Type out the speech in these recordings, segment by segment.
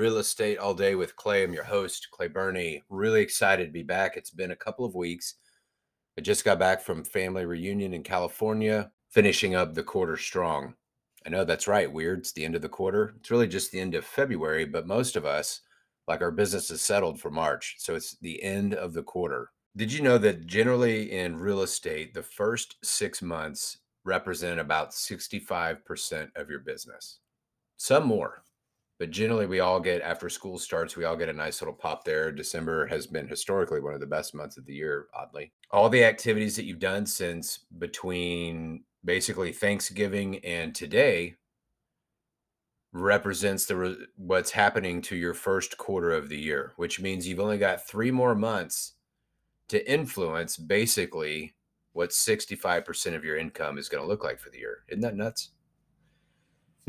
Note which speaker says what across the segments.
Speaker 1: Real Estate All Day with Clay. I'm your host, Clay Byrne. Really excited to be back. It's been a couple of weeks. I just got back from family reunion in California, finishing up the quarter strong. I know that's right. Weird. It's the end of the quarter. It's really just the end of February, but most of us, like our business is settled for March. So it's the end of the quarter. Did you know that generally in real estate, the first six months represent about 65% of your business? Some more but generally we all get after school starts we all get a nice little pop there. December has been historically one of the best months of the year oddly. All the activities that you've done since between basically thanksgiving and today represents the what's happening to your first quarter of the year which means you've only got 3 more months to influence basically what 65% of your income is going to look like for the year. Isn't that nuts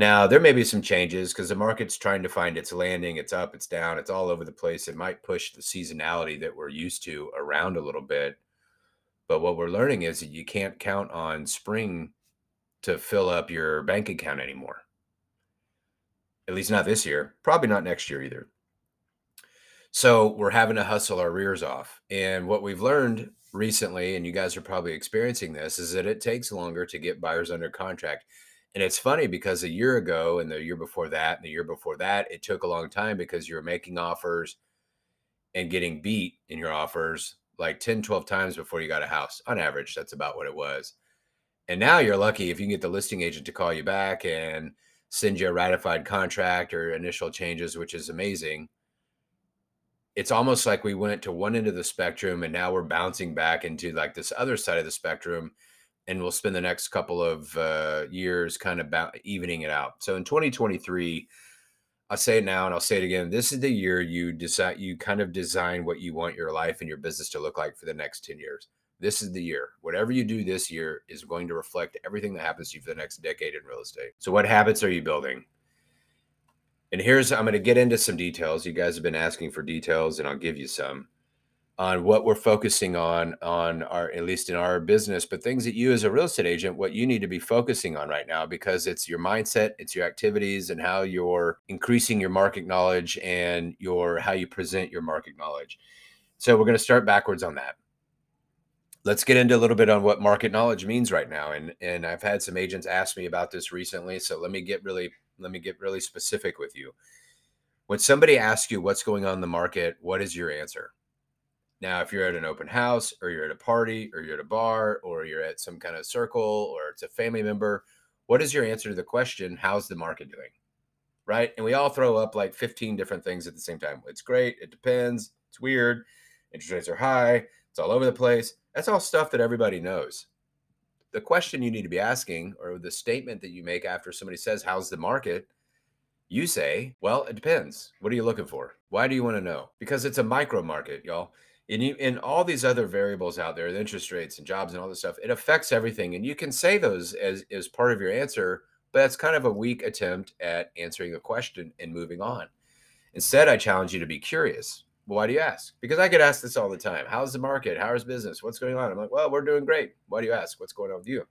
Speaker 1: now, there may be some changes because the market's trying to find its landing. It's up, it's down, it's all over the place. It might push the seasonality that we're used to around a little bit. But what we're learning is that you can't count on spring to fill up your bank account anymore. At least not this year, probably not next year either. So we're having to hustle our rears off. And what we've learned recently, and you guys are probably experiencing this, is that it takes longer to get buyers under contract. And it's funny because a year ago and the year before that and the year before that, it took a long time because you were making offers and getting beat in your offers like 10, 12 times before you got a house. On average, that's about what it was. And now you're lucky if you can get the listing agent to call you back and send you a ratified contract or initial changes, which is amazing. It's almost like we went to one end of the spectrum and now we're bouncing back into like this other side of the spectrum and we'll spend the next couple of uh, years kind of ba- evening it out. So in 2023, I'll say it now and I'll say it again. This is the year you decide, you kind of design what you want your life and your business to look like for the next 10 years. This is the year. Whatever you do this year is going to reflect everything that happens to you for the next decade in real estate. So, what habits are you building? And here's, I'm going to get into some details. You guys have been asking for details, and I'll give you some on what we're focusing on on our at least in our business but things that you as a real estate agent what you need to be focusing on right now because it's your mindset it's your activities and how you're increasing your market knowledge and your how you present your market knowledge. So we're going to start backwards on that. Let's get into a little bit on what market knowledge means right now and and i've had some agents ask me about this recently so let me get really let me get really specific with you. When somebody asks you what's going on in the market what is your answer now, if you're at an open house or you're at a party or you're at a bar or you're at some kind of circle or it's a family member, what is your answer to the question, how's the market doing? Right. And we all throw up like 15 different things at the same time. It's great. It depends. It's weird. Interest rates are high. It's all over the place. That's all stuff that everybody knows. The question you need to be asking, or the statement that you make after somebody says, How's the market? You say, Well, it depends. What are you looking for? Why do you want to know? Because it's a micro market, y'all and you and all these other variables out there, the interest rates and jobs and all this stuff, it affects everything. And you can say those as as part of your answer, but that's kind of a weak attempt at answering the question and moving on. Instead, I challenge you to be curious. Why do you ask? Because I get asked this all the time. How's the market? How's business? What's going on? I'm like, well, we're doing great. Why do you ask? What's going on with you?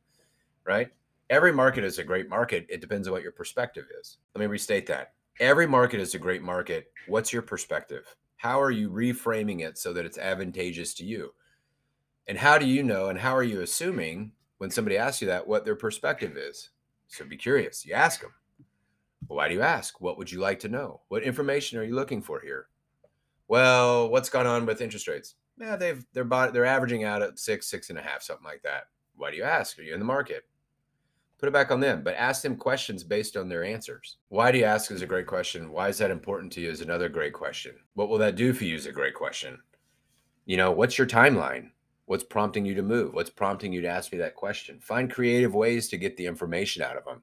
Speaker 1: Right? Every market is a great market. It depends on what your perspective is. Let me restate that. Every market is a great market. What's your perspective? How are you reframing it so that it's advantageous to you? And how do you know and how are you assuming when somebody asks you that what their perspective is? So be curious. You ask them. Well, why do you ask? What would you like to know? What information are you looking for here? Well, what's gone on with interest rates? Yeah, they've they're they're averaging out at six, six and a half, something like that. Why do you ask? Are you in the market? Put it back on them, but ask them questions based on their answers. Why do you ask is a great question. Why is that important to you is another great question. What will that do for you is a great question. You know, what's your timeline? What's prompting you to move? What's prompting you to ask me that question? Find creative ways to get the information out of them.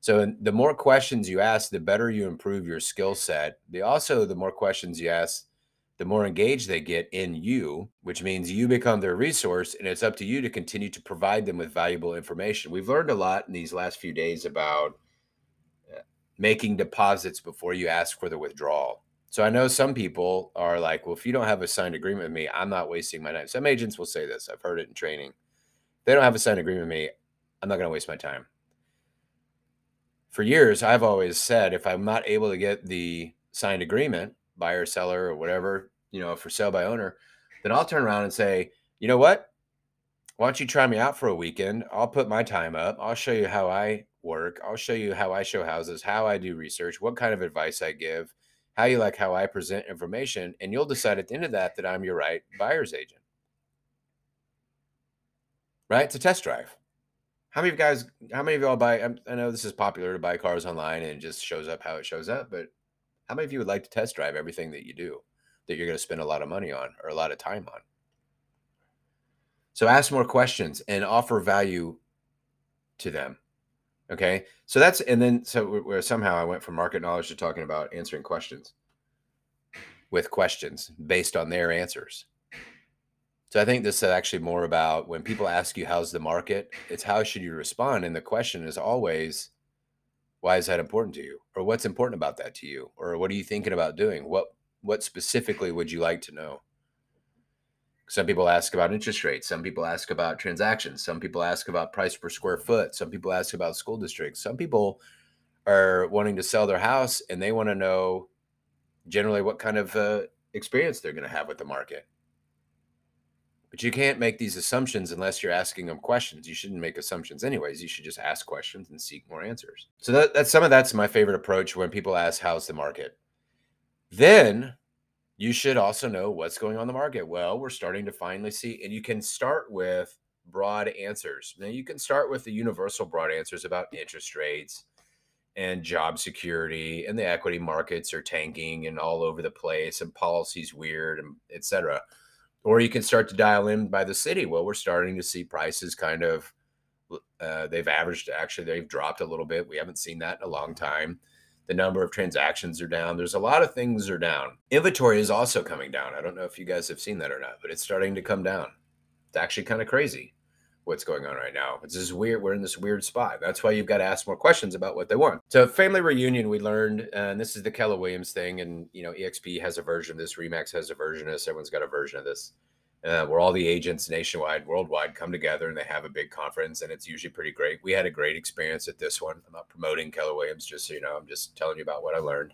Speaker 1: So the more questions you ask, the better you improve your skill set. The also the more questions you ask, the more engaged they get in you, which means you become their resource and it's up to you to continue to provide them with valuable information. We've learned a lot in these last few days about uh, making deposits before you ask for the withdrawal. So I know some people are like, well, if you don't have a signed agreement with me, I'm not wasting my time. Some agents will say this. I've heard it in training. If they don't have a signed agreement with me, I'm not going to waste my time. For years, I've always said if I'm not able to get the signed agreement, buyer, seller, or whatever, you know, for sale by owner, then I'll turn around and say, you know what? Why don't you try me out for a weekend? I'll put my time up. I'll show you how I work. I'll show you how I show houses, how I do research, what kind of advice I give, how you like how I present information, and you'll decide at the end of that that I'm your right buyer's agent. Right? It's a test drive. How many of you guys, how many of y'all buy? Um, I know this is popular to buy cars online and it just shows up how it shows up, but how many of you would like to test drive everything that you do that you're going to spend a lot of money on or a lot of time on? So ask more questions and offer value to them. Okay. So that's, and then, so somehow I went from market knowledge to talking about answering questions with questions based on their answers. So I think this is actually more about when people ask you, how's the market? It's how should you respond? And the question is always, why is that important to you? Or what's important about that to you? Or what are you thinking about doing? What, what specifically would you like to know? Some people ask about interest rates. Some people ask about transactions. Some people ask about price per square foot. Some people ask about school districts. Some people are wanting to sell their house and they want to know generally what kind of uh, experience they're going to have with the market. But you can't make these assumptions unless you're asking them questions. You shouldn't make assumptions anyways. You should just ask questions and seek more answers. So that, that's some of that's my favorite approach when people ask how's the market. Then you should also know what's going on the market. Well, we're starting to finally see, and you can start with broad answers. Now you can start with the universal broad answers about interest rates and job security and the equity markets are tanking and all over the place and policies weird and etc or you can start to dial in by the city. Well, we're starting to see prices kind of uh, they've averaged actually they've dropped a little bit. We haven't seen that in a long time. The number of transactions are down. There's a lot of things are down. Inventory is also coming down. I don't know if you guys have seen that or not, but it's starting to come down. It's actually kind of crazy what's going on right now. It's just weird. We're in this weird spot. That's why you've got to ask more questions about what they want. So family reunion, we learned, and this is the Keller Williams thing. And, you know, EXP has a version of this. Remax has a version of this. Everyone's got a version of this. Uh, where all the agents nationwide, worldwide come together and they have a big conference, and it's usually pretty great. We had a great experience at this one. I'm not promoting Keller Williams, just so you know, I'm just telling you about what I learned.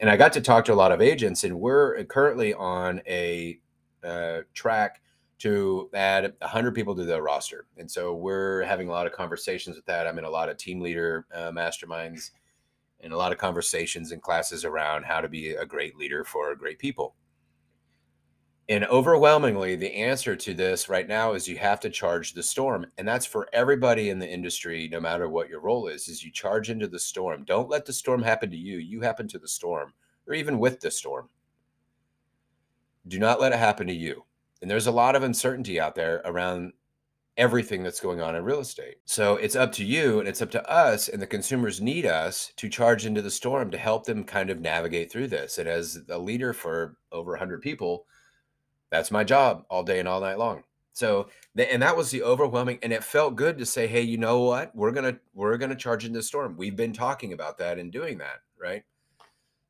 Speaker 1: And I got to talk to a lot of agents, and we're currently on a uh, track to add 100 people to the roster. And so we're having a lot of conversations with that. I'm in a lot of team leader uh, masterminds and a lot of conversations and classes around how to be a great leader for great people. And overwhelmingly, the answer to this right now is you have to charge the storm. And that's for everybody in the industry, no matter what your role is, is you charge into the storm. Don't let the storm happen to you. You happen to the storm, or even with the storm. Do not let it happen to you. And there's a lot of uncertainty out there around everything that's going on in real estate. So it's up to you and it's up to us, and the consumers need us to charge into the storm to help them kind of navigate through this. And as a leader for over 100 people, that's my job all day and all night long. So, and that was the overwhelming, and it felt good to say, hey, you know what? We're gonna we're gonna charge into the storm. We've been talking about that and doing that, right?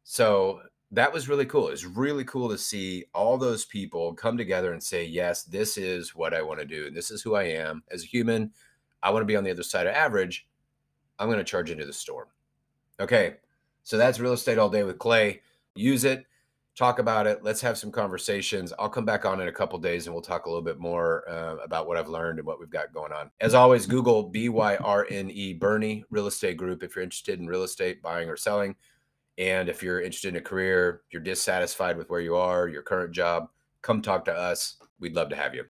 Speaker 1: So that was really cool. It's really cool to see all those people come together and say, yes, this is what I want to do. and This is who I am as a human. I want to be on the other side of average. I'm to charge into the storm. Okay. So that's real estate all day with Clay. Use it, talk about it. Let's have some conversations. I'll come back on in a couple days and we'll talk a little bit more uh, about what I've learned and what we've got going on. As always, Google B Y R N E Byrne Real Estate Group if you're interested in real estate buying or selling. And if you're interested in a career, you're dissatisfied with where you are, your current job, come talk to us. We'd love to have you.